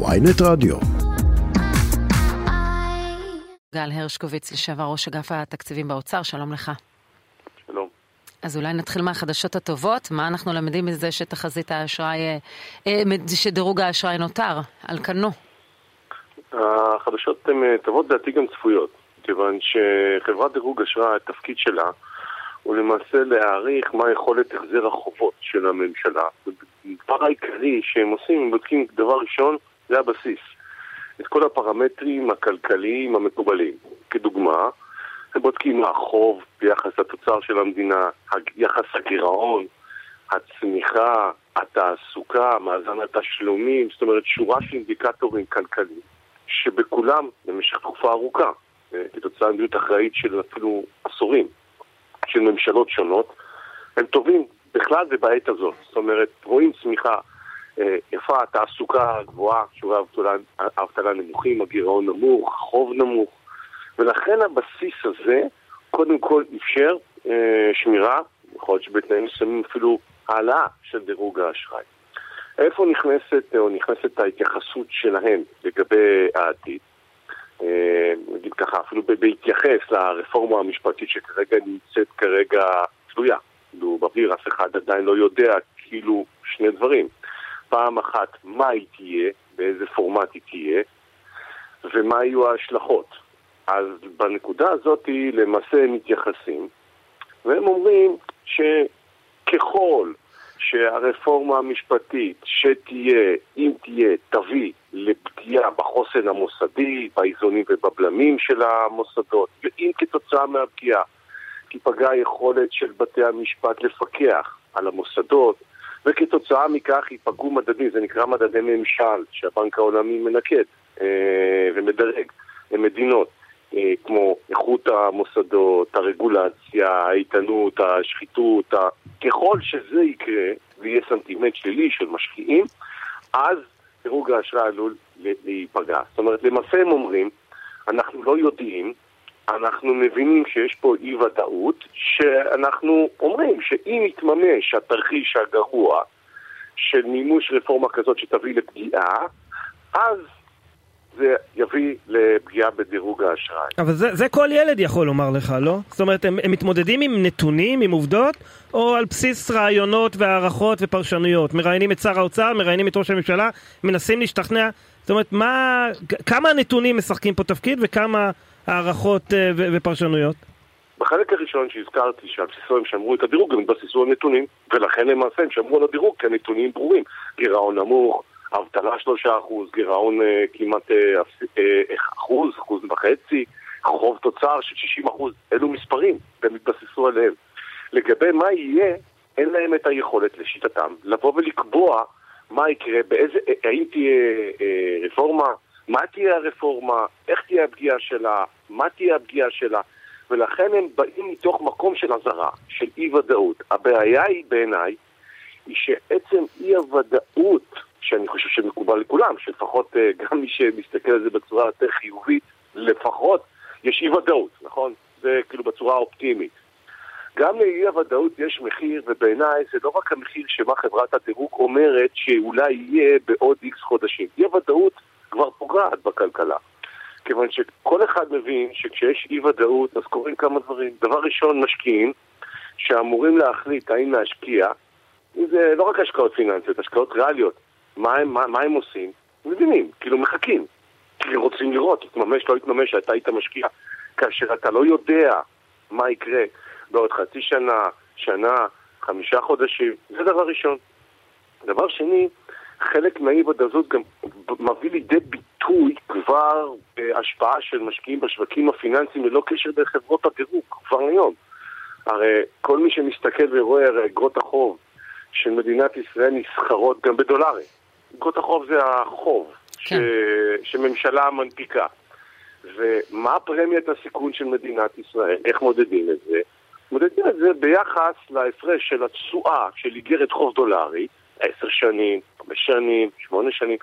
ויינט רדיו. גל הרשקוביץ, לשעבר ראש אגף התקציבים באוצר, שלום לך. שלום. אז אולי נתחיל מהחדשות הטובות, מה אנחנו למדים מזה שתחזית האשראי, אה, אה, שדירוג האשראי נותר על כנו? החדשות הן אה, טובות, לדעתי גם צפויות, כיוון שחברת דירוג אשראי, התפקיד שלה הוא למעשה להעריך מה יכולת החזר החובות של הממשלה. הדבר העיקרי שהם עושים, הם בודקים דבר ראשון, זה הבסיס. את כל הפרמטרים הכלכליים המקובלים. כדוגמה, הם בודקים החוב ביחס לתוצר של המדינה, יחס הגירעון, הצמיחה, התעסוקה, מאזן התשלומים, זאת אומרת שורה של אינדיקטורים כלכליים, שבכולם במשך תקופה ארוכה, אה, כתוצאה מדיניות אחראית של אפילו עשורים, של ממשלות שונות, הם טובים בכלל ובעת הזאת. זאת אומרת, רואים צמיחה יפה, תעסוקה גבוהה, שיעורי האבטלה נמוכים, הגירעון נמוך, החוב נמוך, ולכן הבסיס הזה קודם כל אפשר אה, שמירה, יכול להיות שבתנאים מסוימים אפילו העלאה של דירוג האשראי. איפה נכנסת או נכנסת ההתייחסות שלהם לגבי העתיד? אה, נגיד ככה, אפילו בהתייחס לרפורמה המשפטית שכרגע נמצאת כרגע תלויה. כאילו באוויר אף אחד עדיין לא יודע כאילו שני דברים. פעם אחת מה היא תהיה, באיזה פורמט היא תהיה, ומה יהיו ההשלכות. אז בנקודה הזאת למעשה הם מתייחסים, והם אומרים שככל שהרפורמה המשפטית שתהיה, אם תהיה, תביא לפגיעה בחוסן המוסדי, באיזונים ובבלמים של המוסדות, ואם כתוצאה מהפגיעה תיפגע היכולת של בתי המשפט לפקח על המוסדות, וכתוצאה מכך ייפגעו מדדים, זה נקרא מדדי ממשל, שהבנק העולמי מנקד אה, ומדרג למדינות, אה, כמו איכות המוסדות, הרגולציה, האיתנות, השחיתות. ככל שזה יקרה ויהיה סנטימנט שלילי של משקיעים, אז דירוג האשראי עלול להיפגע. זאת אומרת, למעשה הם אומרים, אנחנו לא יודעים אנחנו מבינים שיש פה אי ודאות, שאנחנו אומרים שאם יתממש התרחיש הגרוע של מימוש רפורמה כזאת שתביא לפגיעה, אז זה יביא לפגיעה בדירוג האשראי. אבל זה, זה כל ילד יכול לומר לך, לא? זאת אומרת, הם, הם מתמודדים עם נתונים, עם עובדות, או על בסיס רעיונות והערכות ופרשנויות? מראיינים את שר האוצר, מראיינים את ראש הממשלה, מנסים להשתכנע. זאת אומרת, מה, כמה הנתונים משחקים פה תפקיד וכמה הערכות אה, ופרשנויות? בחלק הראשון שהזכרתי שעל בסיסו הם שמרו את הדירוג, הם התבססו על נתונים, ולכן למעשה הם שמרו על הדירוג כי הנתונים ברורים. גירעון נמוך, אבטלה שלושה אחוז, גירעון אה, כמעט אה, אה, אחוז, אחוז וחצי, חוב תוצר של 60 אחוז, אלו מספרים, והם התבססו עליהם. לגבי מה יהיה, אין להם את היכולת לשיטתם לבוא ולקבוע מה יקרה, באיזה, האם תהיה אה, רפורמה, מה תהיה הרפורמה, איך תהיה הפגיעה שלה, מה תהיה הפגיעה שלה, ולכן הם באים מתוך מקום של אזהרה, של אי ודאות. הבעיה היא בעיניי, היא שעצם אי הוודאות, שאני חושב שמקובל לכולם, שלפחות אה, גם מי שמסתכל על זה בצורה יותר חיובית, לפחות יש אי ודאות, נכון? זה כאילו בצורה אופטימית. גם לאי הוודאות יש מחיר, ובעיניי זה לא רק המחיר שמה חברת הדירוג אומרת שאולי יהיה בעוד איקס חודשים. אי הוודאות כבר פוגעת בכלכלה. כיוון שכל אחד מבין שכשיש אי ודאות אז קורים כמה דברים. דבר ראשון, משקיעים שאמורים להחליט האם להשקיע, זה לא רק השקעות פיננסיות, השקעות ריאליות. מה מה, מה הם עושים? מבינים, כאילו מחכים. כי רוצים לראות, יתממש, לא יתממש, אתה היית משקיע. כאשר אתה לא יודע מה יקרה בעוד חצי שנה, שנה, חמישה חודשים, זה דבר ראשון. דבר שני, חלק מהאי ודאות גם מביא לידי ביטוי כבר בהשפעה של משקיעים בשווקים הפיננסיים ללא קשר לחברות הדירוג, כבר היום. הרי כל מי שמסתכל ורואה, הרי אגרות החוב של מדינת ישראל נסחרות גם בדולרים. אגרות החוב זה החוב כן. ש... שממשלה מנפיקה. ומה פרמיית הסיכון של מדינת ישראל? איך מודדים את זה? מודדים את זה ביחס להפרש של התשואה של איגרת חוב דולרית עשר שנים, חמש שנים, שמונה שנים,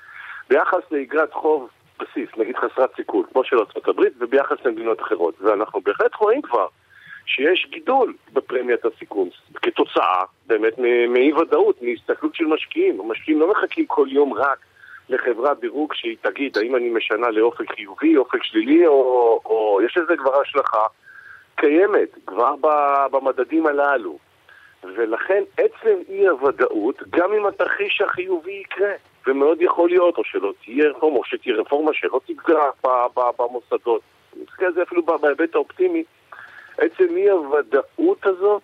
ביחס לאגרת חוב בסיס, נגיד חסרת סיכון, כמו של ארה"ב, וביחס למדינות אחרות. ואנחנו בהחלט רואים כבר שיש גידול בפרמיית הסיכון, כתוצאה באמת מאי ודאות, מהסתכלות של משקיעים. המשקיעים לא מחכים כל יום רק לחברת דירוג שהיא תגיד האם אני משנה לאופק חיובי, אופק שלילי, או, או יש לזה כבר השלכה קיימת, כבר במדדים הללו. ולכן עצם אי הוודאות, גם אם התרחיש החיובי יקרה, ומאוד יכול להיות, או שלא תהיה רפורמה, או שתהיה רפורמה שלא תפגע במוסדות, נסתכל על זה אפילו בהיבט האופטימי, עצם אי הוודאות הזאת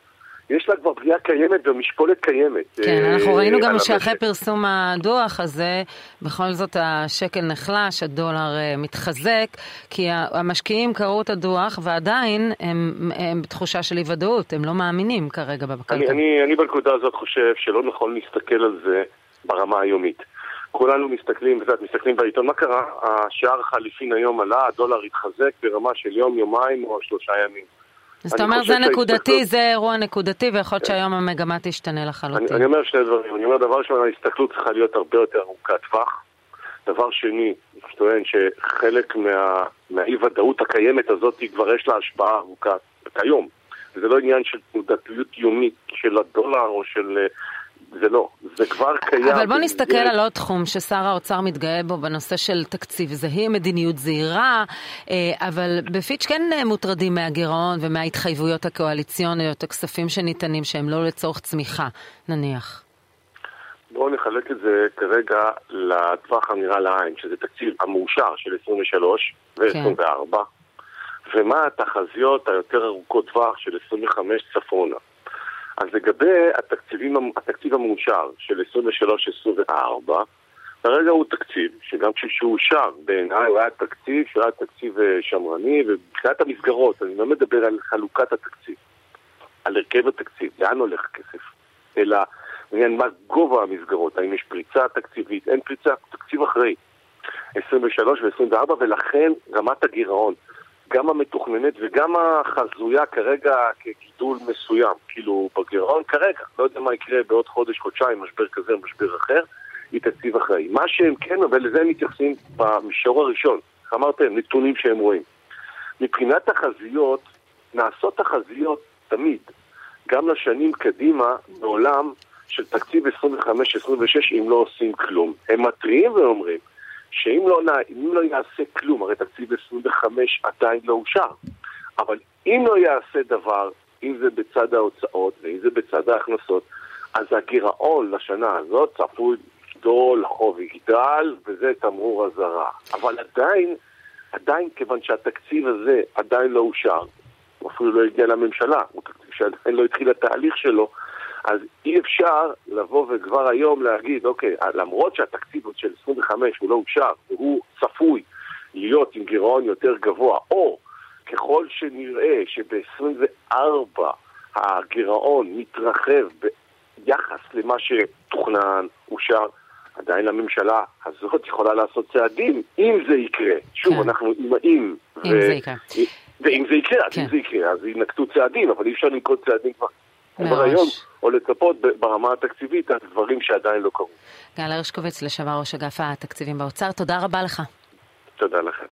יש לה כבר פגיעה קיימת ומשקולת קיימת. כן, אה, אנחנו ראינו גם שאחרי פרסום הדוח הזה, בכל זאת השקל נחלש, הדולר אה, מתחזק, כי המשקיעים קראו את הדוח ועדיין הם, הם בתחושה של אי ודאות, הם לא מאמינים כרגע בכלכלה. אני, אני, אני בנקודה הזאת חושב שלא נכון להסתכל על זה ברמה היומית. כולנו מסתכלים, ואת מסתכלים בעיתון, מה קרה? השער החליפין היום עלה, הדולר התחזק ברמה של יום, יומיים או שלושה ימים. אז אתה אומר זה נקודתי, זה אירוע נקודתי, ויכול להיות שהיום המגמה תשתנה לחלוטין. אני, אני אומר שני דברים. אני אומר, דבר ראשון, ההסתכלות צריכה להיות הרבה יותר ארוכת טווח. דבר שני, אני טוען שחלק מה, מהאי-ודאות הקיימת הזאת כבר יש לה השפעה ארוכה כיום. זה לא עניין של תנודתיות יומית של הדולר או של זה לא, זה כבר קיים. אבל בוא נסתכל על עוד תחום ששר האוצר מתגאה בו בנושא של תקציב זהיר, מדיניות זהירה, אה, אבל בפיץ' כן מוטרדים מהגירעון ומההתחייבויות הקואליציוניות, הכספים שניתנים שהם לא לצורך צמיחה, נניח. בואו נחלק את זה כרגע לטווח הנראה לעין, שזה תקציב המאושר של 23 ו-24, כן. ומה התחזיות היותר ארוכות טווח של 25 צפונה. אז לגבי התקציבים, התקציב המאושר של 23-24, כרגע הוא תקציב שגם כשהוא אושר בעיניי הוא היה תקציב שהיה תקציב אה, שמרני ומבחינת המסגרות, אני לא מדבר על חלוקת התקציב, על הרכב התקציב, לאן הולך הכסף, אלא עניין מה גובה המסגרות, האם יש פריצה תקציבית, אין פריצה, תקציב אחראי. 23 ו-24 ולכן רמת הגירעון גם המתוכננת וגם החזויה כרגע כגידול מסוים, כאילו בגירעון כרגע, לא יודע מה יקרה בעוד חודש, חודשיים, משבר כזה משבר אחר, היא תקציב אחראי. מה שהם כן, אבל לזה הם מתייחסים במישור הראשון, אמרתם, נתונים שהם רואים. מבחינת תחזיות, נעשות תחזיות תמיד, גם לשנים קדימה, בעולם של תקציב 25-26, אם לא עושים כלום. הם מתריעים ואומרים, שאם לא, לא יעשה כלום, הרי תקציב 25 עדיין לא אושר, אבל אם לא יעשה דבר, אם זה בצד ההוצאות ואם זה בצד ההכנסות, אז הגירעון לשנה הזאת צפוי לגדול, החוב יגדל, וזה תמרור אזהרה. אבל עדיין, עדיין, כיוון שהתקציב הזה עדיין לא אושר, הוא אפילו לא הגיע לממשלה, הוא תקציב שעדיין לא התחיל התהליך שלו, אז אי אפשר לבוא וכבר היום להגיד, אוקיי, למרות שהתקציב של 25 הוא לא אושר, והוא צפוי להיות עם גירעון יותר גבוה, או ככל שנראה שב-24 הגירעון מתרחב ביחס למה שתוכנן, אושר, עדיין הממשלה הזאת יכולה לעשות צעדים, אם זה יקרה. שוב, כן. אנחנו עם האם. אם ו... זה יקרה. ואם זה יקרה, אז כן. אם זה יקרה, אז ינקטו צעדים, אבל אי אפשר לנקוט צעדים כבר כבר היום, או לצפות ברמה התקציבית על דברים שעדיין לא קרו. גל הרשקוביץ, לשעבר ראש אגף התקציבים באוצר, תודה רבה לך. תודה לכם.